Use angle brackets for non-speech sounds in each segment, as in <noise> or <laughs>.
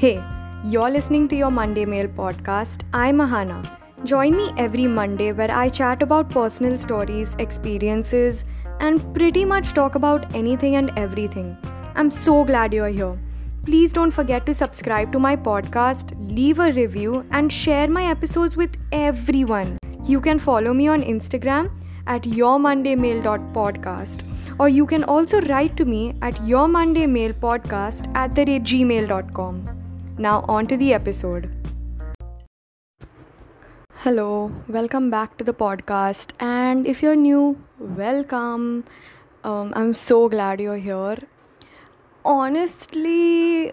Hey, you're listening to your Monday Mail podcast. I'm Ahana. Join me every Monday where I chat about personal stories, experiences, and pretty much talk about anything and everything. I'm so glad you're here. Please don't forget to subscribe to my podcast, leave a review, and share my episodes with everyone. You can follow me on Instagram at yourmondaymail.podcast or you can also write to me at yourmondaymailpodcast at the rate gmail.com. Now on to the episode. Hello, welcome back to the podcast. And if you're new, welcome. Um, I'm so glad you're here. Honestly,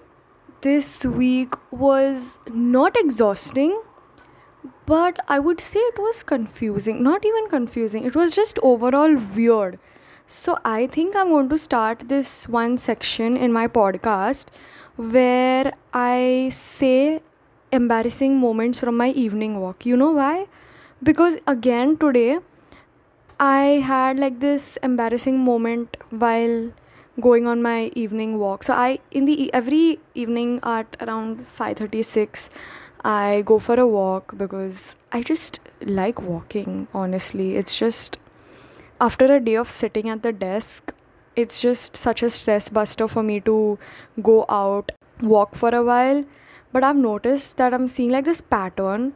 this week was not exhausting, but I would say it was confusing. Not even confusing, it was just overall weird. So, I think I'm going to start this one section in my podcast where I say embarrassing moments from my evening walk. You know why? Because again, today I had like this embarrassing moment while going on my evening walk. So I in the every evening at around 5:36 I go for a walk because I just like walking honestly. It's just after a day of sitting at the desk, it's just such a stress buster for me to go out, walk for a while. But I've noticed that I'm seeing like this pattern.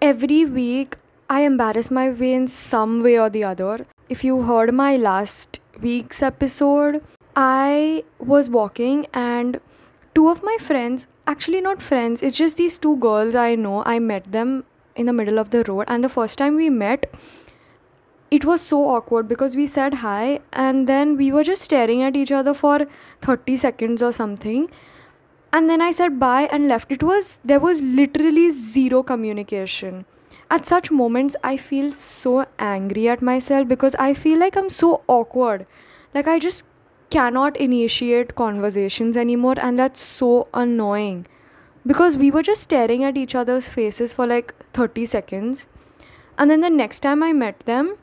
Every week, I embarrass my way in some way or the other. If you heard my last week's episode, I was walking and two of my friends, actually not friends, it's just these two girls I know. I met them in the middle of the road, and the first time we met, it was so awkward because we said hi and then we were just staring at each other for 30 seconds or something. And then i said bye and left. It was there was literally zero communication. At such moments i feel so angry at myself because i feel like i'm so awkward. Like i just cannot initiate conversations anymore and that's so annoying. Because we were just staring at each other's faces for like 30 seconds. And then the next time i met them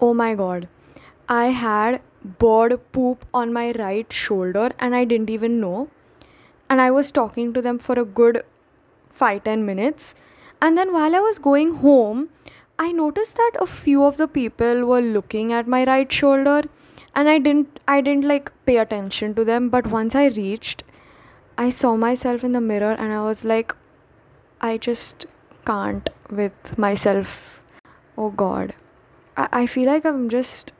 Oh my god. I had bird poop on my right shoulder and I didn't even know. And I was talking to them for a good 5 10 minutes. And then while I was going home, I noticed that a few of the people were looking at my right shoulder and I didn't I didn't like pay attention to them, but once I reached I saw myself in the mirror and I was like I just can't with myself. Oh god. I, feel like I'm just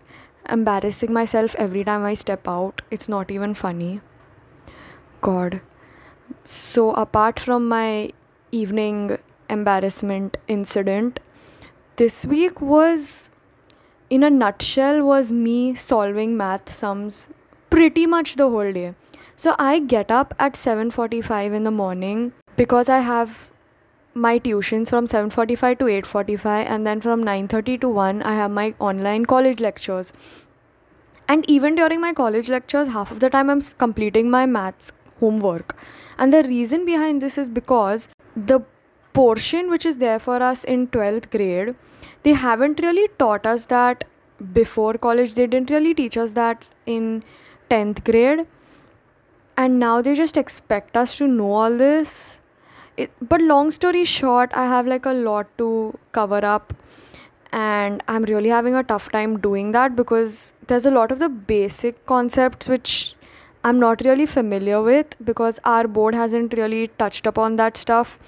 embarrassing myself every time I step out. It's not even funny. God. So, apart from my evening embarrassment incident, this week was, in a nutshell, was me solving math sums pretty much the whole day. So I get up at 7:45 in the morning because I have my tuitions from 7:45 to 8:45 and then from 9:30 to 1 I have my online college lectures. And even during my college lectures half of the time I'm completing my maths homework. And the reason behind this is because the portion which is there for us in 12th grade they haven't really taught us that before college they didn't really teach us that in 10th grade and now they just expect us to know all this it, but long story short i have like a lot to cover up. And i'm really having a tough time doing that because there's a lot of the basic concepts which i'm not really familiar with because our board hasn't really touched upon that stuff.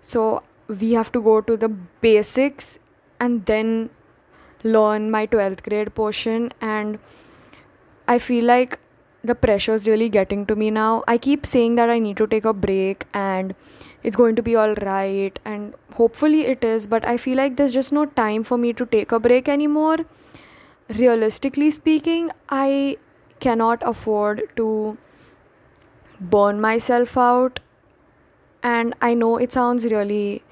So we have to go to the basics and then learn my 12th grade portion. And i feel like the pressure is really getting to me now. I keep saying that I need to take a break and it's going to be all right, and hopefully it is, but I feel like there's just no time for me to take a break anymore. Realistically speaking, I cannot afford to burn myself out, and I know it sounds really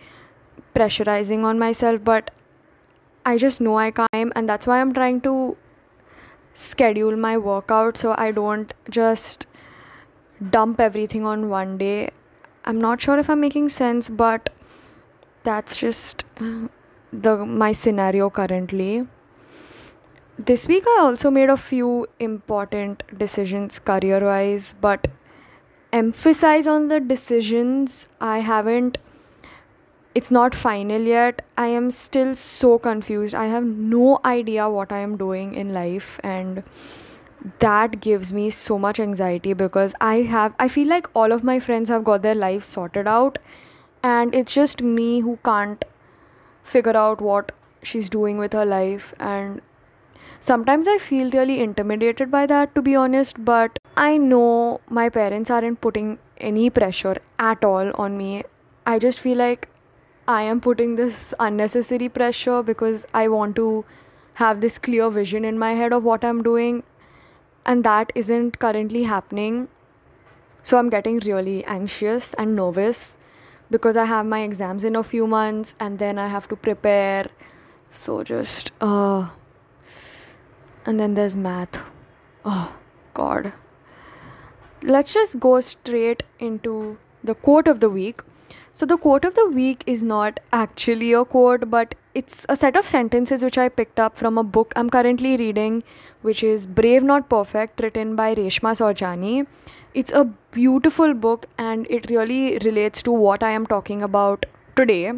pressurizing on myself, but I just know I can't, and that's why I'm trying to schedule my workout so I don't just dump everything on one day. I'm not sure if I'm making sense, but that's just the my scenario currently. This week I also made a few important decisions career wise, but emphasize on the decisions. I haven't, it's not final yet. I am still so confused. I have no idea what I am doing in life, and that gives me so much anxiety because I have, I feel like all of my friends have got their lives sorted out, and it's just me who can't figure out what she's doing with her life. And sometimes i feel really intimidated by that to be honest but i know my parents aren't putting any pressure at all on me. I just feel like i am putting this unnecessary pressure because i want to have this clear vision in my head of what i'm doing and that isn't currently happening so i'm getting really anxious and nervous because I have my exams in a few months and then I have to prepare. So just uh and then there's math. Oh god. Let's just go straight into the quote of the week. So the quote of the week is not actually a quote but it's a set of sentences which I picked up from a book I'm currently reading which is Brave Not Perfect written by Reshma Saujani it's a beautiful book and it really relates to what I am talking about today.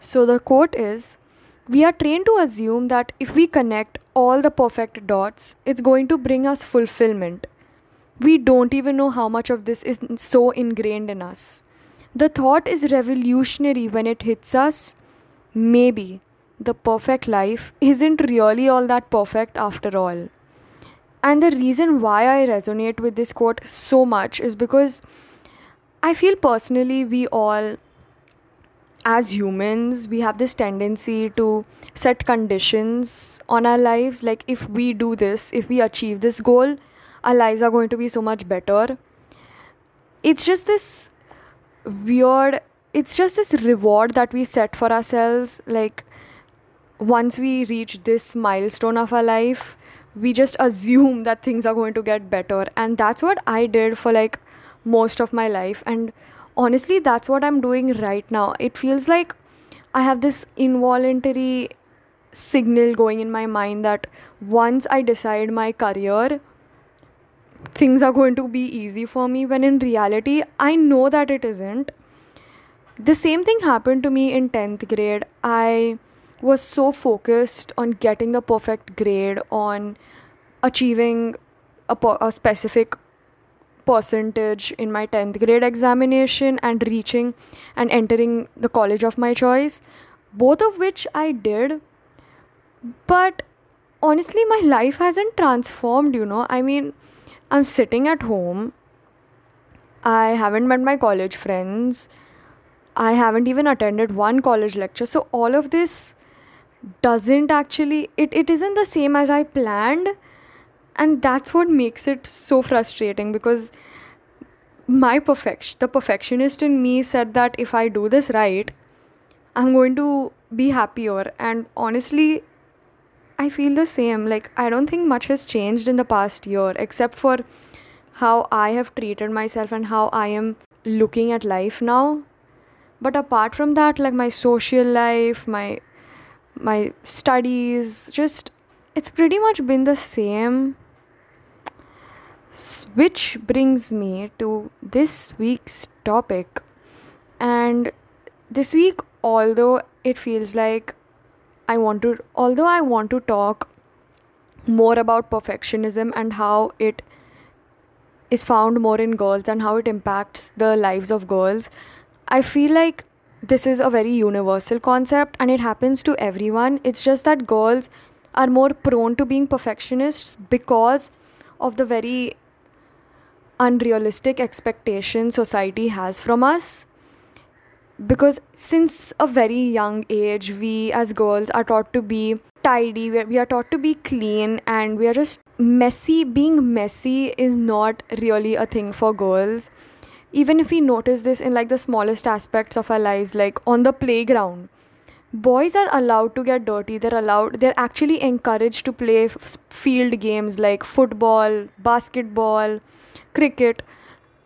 So, the quote is We are trained to assume that if we connect all the perfect dots, it's going to bring us fulfillment. We don't even know how much of this is so ingrained in us. The thought is revolutionary when it hits us. Maybe the perfect life isn't really all that perfect after all. And the reason why I resonate with this quote so much is because I feel personally we all, as humans, we have this tendency to set conditions on our lives. Like, if we do this, if we achieve this goal, our lives are going to be so much better. It's just this weird, it's just this reward that we set for ourselves. Like, once we reach this milestone of our life, we just assume that things are going to get better. And that's what i did for like most of my life. And honestly that's what i'm doing right now. It feels like i have this involuntary signal going in my mind that once i decide my career things are going to be easy for me when in reality i know that it isn't the same thing happened to me in 10th grade i was so focused on getting the perfect grade, on achieving a, po- a specific percentage in my 10th grade examination and reaching and entering the college of my choice, both of which I did. But honestly, my life hasn't transformed, you know. I mean, I'm sitting at home. I haven't met my college friends. I haven't even attended one college lecture. So, all of this doesn't actually it, it isn't the same as i planned and that's what makes it so frustrating because my perfection the perfectionist in me said that if i do this right i'm going to be happier and honestly i feel the same. Like i don't think much has changed in the past year except for how i have treated myself and how i am looking at life now. But apart from that like my social life my my studies just it's pretty much been the same. Which brings me to this week's topic. And this week although it feels like i want to although i want to talk more about perfectionism and how it is found more in girls and how it impacts the lives of girls i feel like this is a very universal concept and it happens to everyone. It's just that girls are more prone to being perfectionists because of the very unrealistic expectations society has from us. Because since a very young age, we as girls are taught to be tidy, we are taught to be clean, and we are just messy. Being messy is not really a thing for girls even if we notice this in like the smallest aspects of our lives like on the playground boys are allowed to get dirty they're allowed they're actually encouraged to play f- field games like football basketball cricket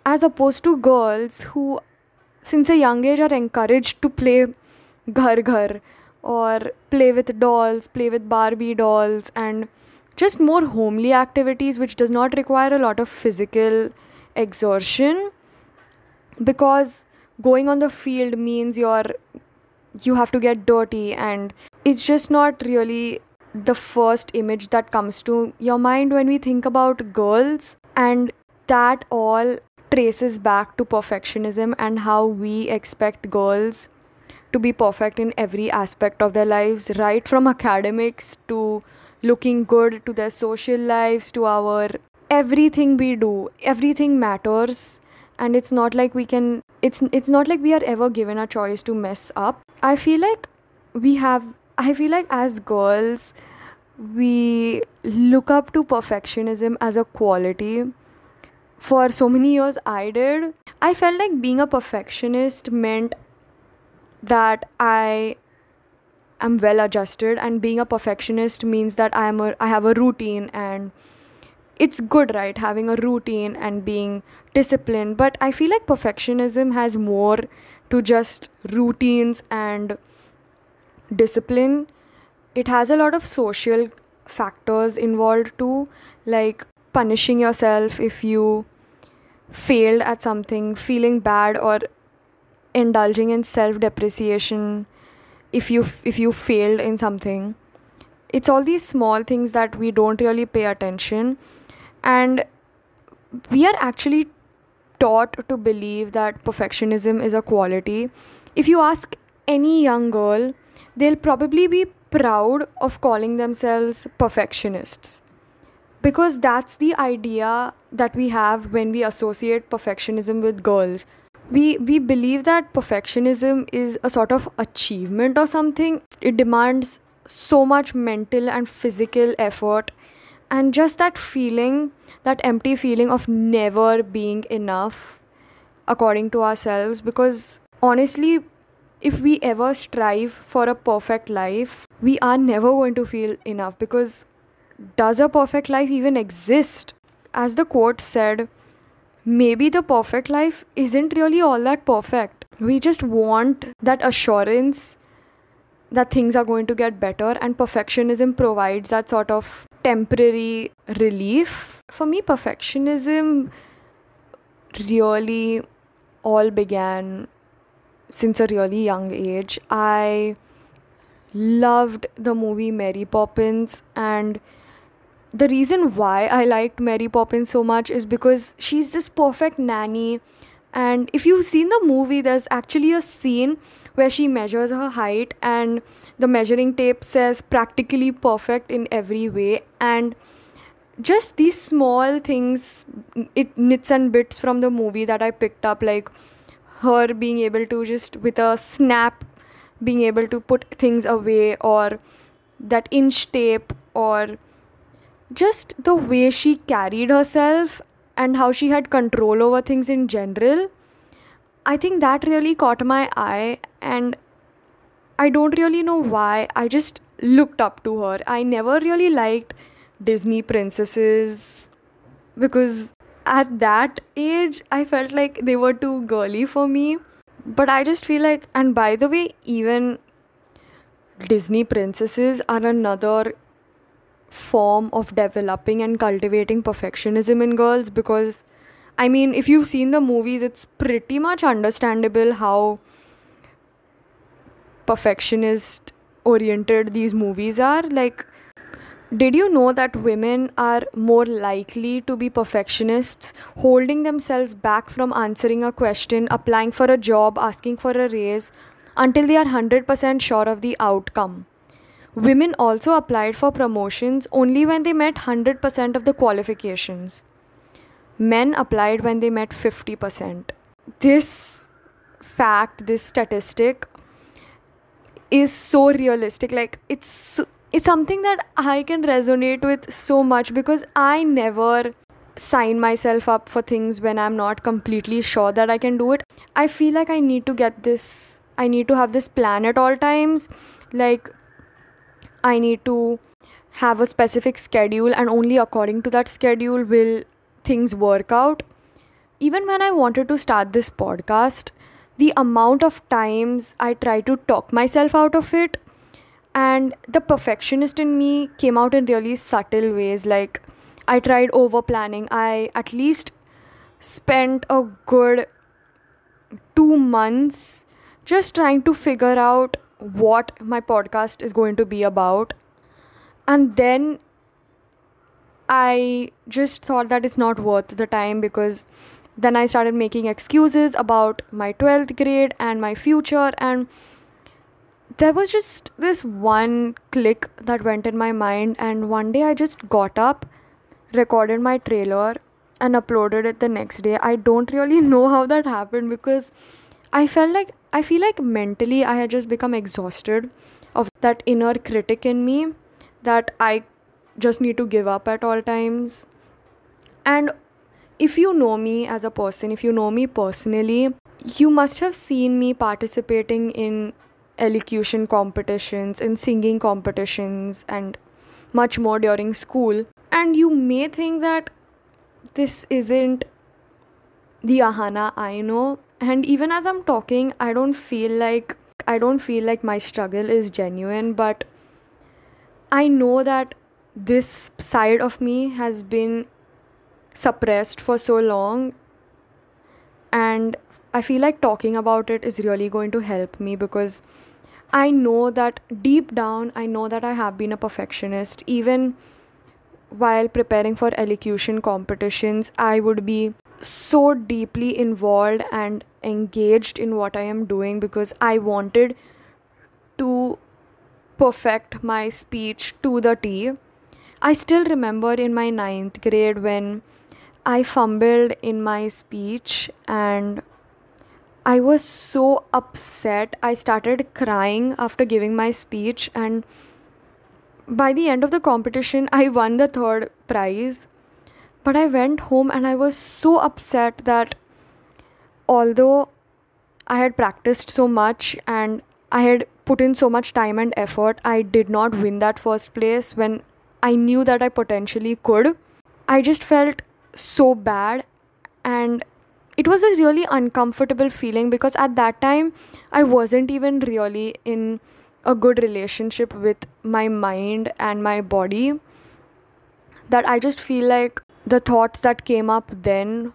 as opposed to girls who since a young age are encouraged to play ghar ghar or play with dolls play with barbie dolls and just more homely activities which does not require a lot of physical exertion because going on the field means you're you have to get dirty and it's just not really the first image that comes to your mind when we think about girls and that all traces back to perfectionism and how we expect girls to be perfect in every aspect of their lives right from academics to looking good to their social lives to our everything we do. Everything matters and it's not like we can it's it's not like we are ever given a choice to mess up. I feel like we have i feel like as girls we look up to perfectionism as a quality for so many years i did i felt like being a perfectionist meant that i am well adjusted and being a perfectionist means that i am a i have a routine and it's good right having a routine and being disciplined. But i feel like perfectionism has more to just routines and discipline. It has a lot of social factors involved too like punishing yourself if you failed at something feeling bad or indulging in self depreciation if you if you failed in something. It's all these small things that we don't really pay attention. And we are actually taught to believe that perfectionism is a quality. If you ask any young girl, they'll probably be proud of calling themselves perfectionists because that's the idea that we have when we associate perfectionism with girls. We we believe that perfectionism is a sort of achievement or something. It demands so much mental and physical effort and just that feeling that empty feeling of never being enough according to ourselves. Because honestly if we ever strive for a perfect life we are never going to feel enough because does a perfect life even exist as the quote said maybe the perfect life isn't really all that perfect we just want that assurance that things are going to get better and perfectionism provides that sort of temporary relief. For me, perfectionism really all began since a really young age. I loved the movie Mary Poppins and the reason why I liked Mary Poppins so much is because she's this perfect nanny. And if you've seen the movie there's actually a scene where she measures her height and the measuring tape says practically perfect in every way. And just these small things it nits and bits from the movie that i picked up like her being able to just with a snap being able to put things away or that inch tape or just the way she carried herself and how she had control over things in general I think that really caught my eye, and I don't really know why. I just looked up to her. I never really liked Disney princesses because at that age I felt like they were too girly for me. But I just feel like, and by the way, even Disney princesses are another form of developing and cultivating perfectionism in girls because I mean, if you've seen the movies, it's pretty much understandable how perfectionist oriented these movies are. Like, did you know that women are more likely to be perfectionists, holding themselves back from answering a question, applying for a job, asking for a raise until they are 100% sure of the outcome? Women also applied for promotions only when they met 100% of the qualifications men applied when they met 50%. This fact, this statistic is so realistic. Like, it's it's something that I can resonate with so much because I never sign myself up for things when I'm not completely sure that I can do it. I feel like I need to get this, I need to have this plan at all times. Like, I need to have a specific schedule, and only according to that schedule will things work out. Even when I wanted to start this podcast, the amount of times I tried to talk myself out of it, and the perfectionist in me came out in really subtle ways. Like, I tried over planning. I at least spent a good two months just trying to figure out what my podcast is going to be about. And then I just thought that it's not worth the time because then I started making excuses about my 12th grade and my future. And there was just this one click that went in my mind. And one day I just got up, recorded my trailer, and uploaded it the next day. I don't really <laughs> know how that happened because I felt like I feel like mentally I had just become exhausted of that inner critic in me that I just need to give up at all times. And if you know me as a person, if you know me personally, you must have seen me participating in elocution competitions, in singing competitions, and much more during school. And you may think that this isn't the Ahana I know. And even as I'm talking, I don't feel like I don't feel like my struggle is genuine, but I know that this side of me has been suppressed for so long. And I feel like talking about it is really going to help me because I know that deep down I know that I have been a perfectionist. Even while preparing for elocution competitions I would be so deeply involved and engaged in what I am doing because I wanted to perfect my speech to the T I still remember in my ninth grade when I fumbled in my speech and I was so upset. I started crying after giving my speech, and by the end of the competition, I won the third prize. But I went home and I was so upset that although I had practiced so much and I had put in so much time and effort, I did not win that first place when I knew that I potentially could. I just felt so bad and it was a really uncomfortable feeling because at that time I wasn't even really in a good relationship with my mind and my body. That I just feel like the thoughts that came up then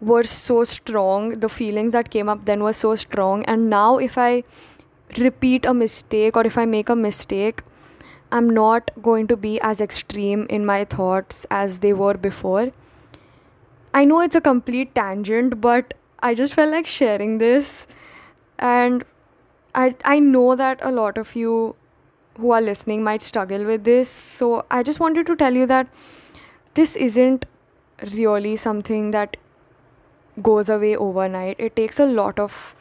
were so strong, the feelings that came up then were so strong, and now if I repeat a mistake or if I make a mistake, I'm not going to be as extreme in my thoughts as they were before. I know it's a complete tangent, but I just felt like sharing this. And I, I know that a lot of you who are listening might struggle with this. So I just wanted to tell you that this isn't really something that goes away overnight. It takes a lot of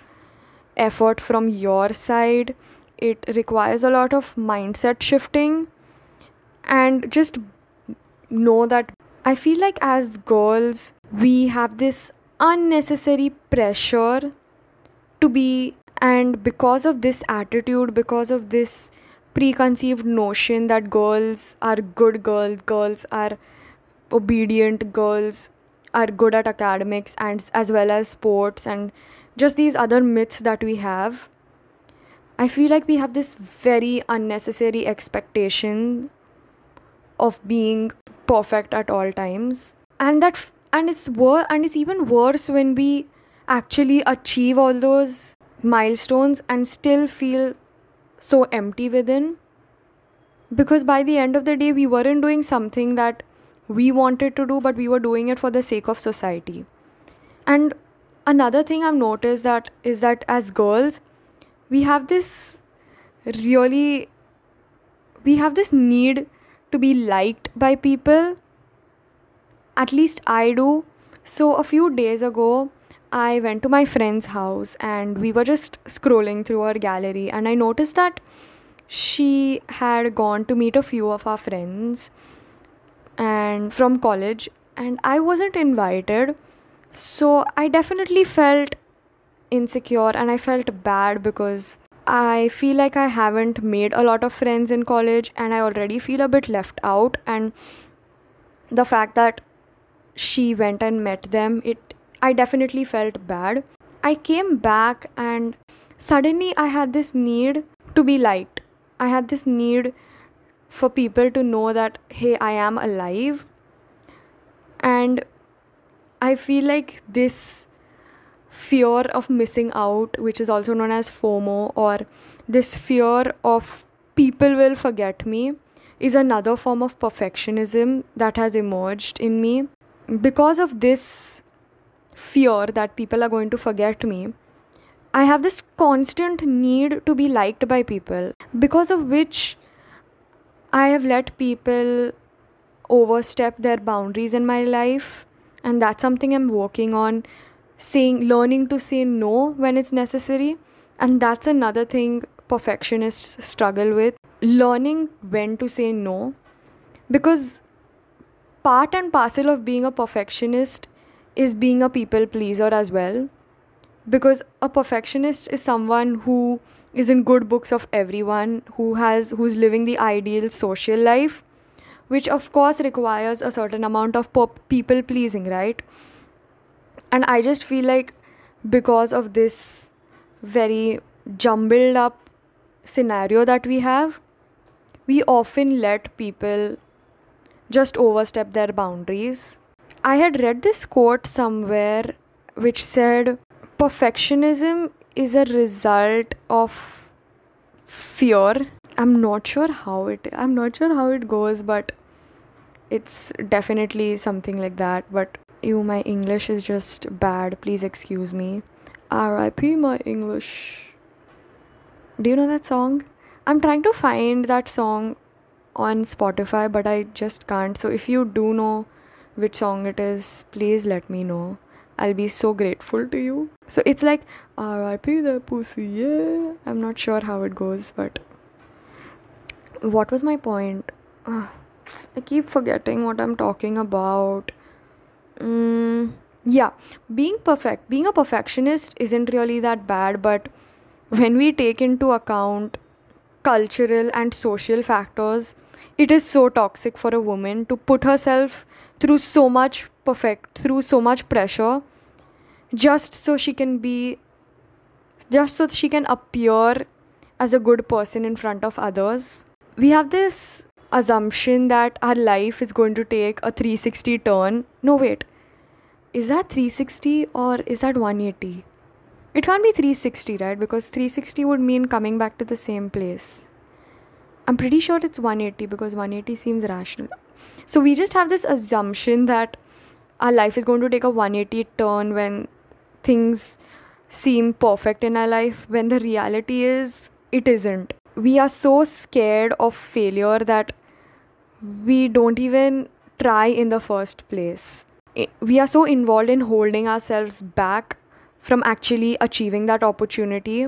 effort from your side it requires a lot of mindset shifting and just know that I feel like as girls, we have this unnecessary pressure to be, and because of this attitude, because of this preconceived notion that girls are good girls, girls are obedient, girls are good at academics and as well as sports, and just these other myths that we have I feel like we have this very unnecessary expectation of being perfect at all times. And that and it's wor- and it's even worse when we actually achieve all those milestones and still feel so empty within. Because by the end of the day we weren't doing something that we wanted to do but we were doing it for the sake of society. And another thing i've noticed that is that as girls we have this really we have this need to be liked by people. At least i do. So a few days ago i went to my friend's house and we were just scrolling through her gallery and i noticed that she had gone to meet a few of our friends and from college and i wasn't invited so i definitely felt insecure and I felt bad because I feel like I haven't made a lot of friends in college and I already feel a bit left out and the fact that she went and met them it I definitely felt bad. I came back and suddenly I had this need to be liked. I had this need for people to know that hey I am alive and I feel like this fear of missing out, which is also known as FOMO, or this fear of people will forget me, is another form of perfectionism that has emerged in me. Because of this fear that people are going to forget me, I have this constant need to be liked by people, because of which I have let people overstep their boundaries in my life, and that's something I'm working on saying learning to say no when it's necessary and that's another thing perfectionists struggle with learning when to say no. Because part and parcel of being a perfectionist is being a people pleaser as well. Because a perfectionist is someone who is in good books of everyone who has who's living the ideal social life which of course requires a certain amount of pop- people pleasing right? And i just feel like because of this very jumbled up scenario that we have we often let people just overstep their boundaries. I had read this quote somewhere which said perfectionism is a result of fear i'm not sure how it i'm not sure how it goes but it's definitely something like that but you my English is just bad. Please excuse me. RIP my English. Do you know that song? I'm trying to find that song on Spotify, but I just can't. So if you do know which song it is, please let me know. I'll be so grateful to you. So it's like RIP the pussy, yeah. I'm not sure how it goes, but what was my point? I keep forgetting what I'm talking about. Mm, yeah, being perfect, being a perfectionist isn't really that bad, but when we take into account cultural and social factors, it is so toxic for a woman to put herself through so much perfect, through so much pressure, just so she can be, just so she can appear as a good person in front of others. We have this assumption that our life is going to take a 360 turn. No, wait. Is that 360 or is that 180? It can't be 360, right? Because 360 would mean coming back to the same place. I'm pretty sure it's 180 because 180 seems rational. So we just have this assumption that our life is going to take a 180 turn when things seem perfect in our life, when the reality is it isn't. We are so scared of failure that we don't even try in the first place. We are so involved in holding ourselves back from actually achieving that opportunity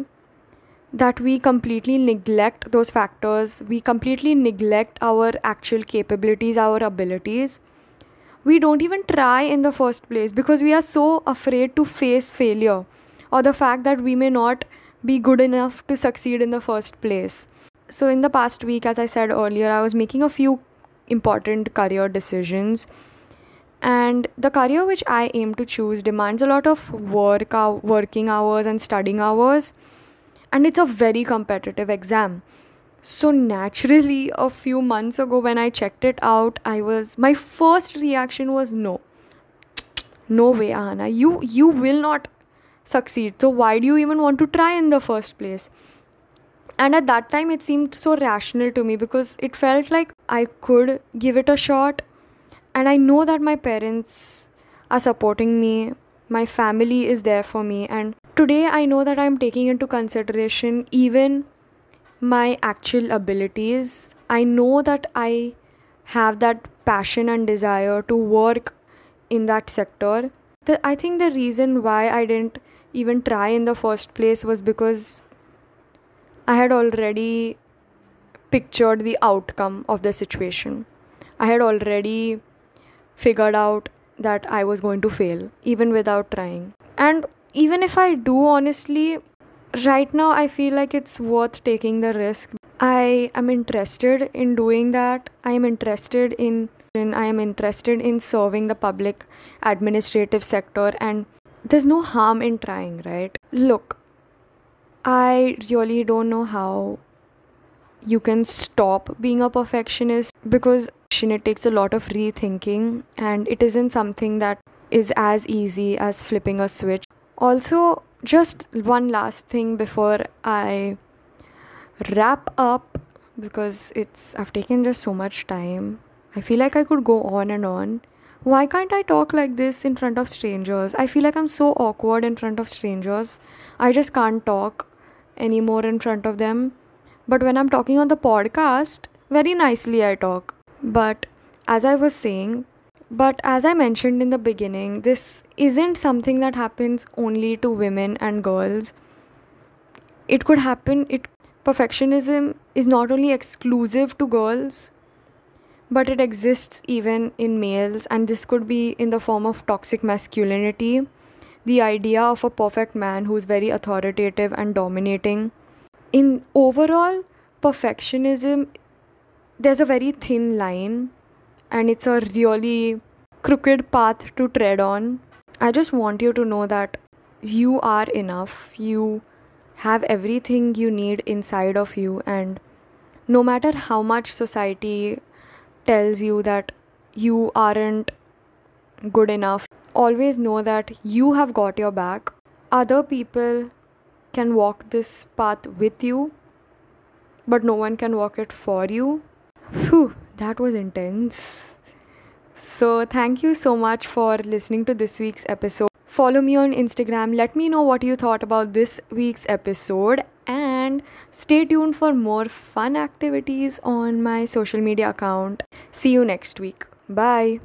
that we completely neglect those factors. We completely neglect our actual capabilities, our abilities. We don't even try in the first place because we are so afraid to face failure or the fact that we may not be good enough to succeed in the first place. So, in the past week, as I said earlier, I was making a few important career decisions and the career which i aim to choose demands a lot of work working hours and studying hours and it's a very competitive exam. So naturally a few months ago when i checked it out i was my first reaction was no. No way ahana you you will not succeed. So why do you even want to try in the first place? And at that time it seemed so rational to me because it felt like i could give it a shot. And i know that my parents are supporting me. My family is there for me. And today i know that i'm taking into consideration even my actual abilities i know that i have that passion and desire to work in that sector the, i think the reason why i didn't even try in the first place was because I had already pictured the outcome of the situation. I had already figured out that I was going to fail, even without trying. And even if I do, honestly, right now I feel like it's worth taking the risk. I am interested in doing that. I am interested in, in I am interested in serving the public administrative sector and there's no harm in trying, right? Look, I really don't know how you can stop being a perfectionist because it takes a lot of rethinking and it isn't something that is as easy as flipping a switch. Also, just one last thing before I wrap up because it's I've taken just so much time. I feel like I could go on and on. Why can't I talk like this in front of strangers? I feel like I'm so awkward in front of strangers. I just can't talk anymore in front of them. But when I'm talking on the podcast, very nicely I talk. But as I was saying, but as I mentioned in the beginning, this isn't something that happens only to women and girls. It could happen it perfectionism is not only exclusive to girls, but it exists even in males and this could be in the form of toxic masculinity, the idea of a perfect man who's very authoritative and dominating. In overall perfectionism there's a very thin line and it's a really crooked path to tread on. I just want you to know that you are enough. You have everything you need inside of you, and no matter how much society tells you that you aren't good enough, always know that you have got your back. Other people can walk this path with you, but no one can walk it for you. Whew, that was intense. So, thank you so much for listening to this week's episode. Follow me on Instagram. Let me know what you thought about this week's episode. And stay tuned for more fun activities on my social media account. See you next week. Bye.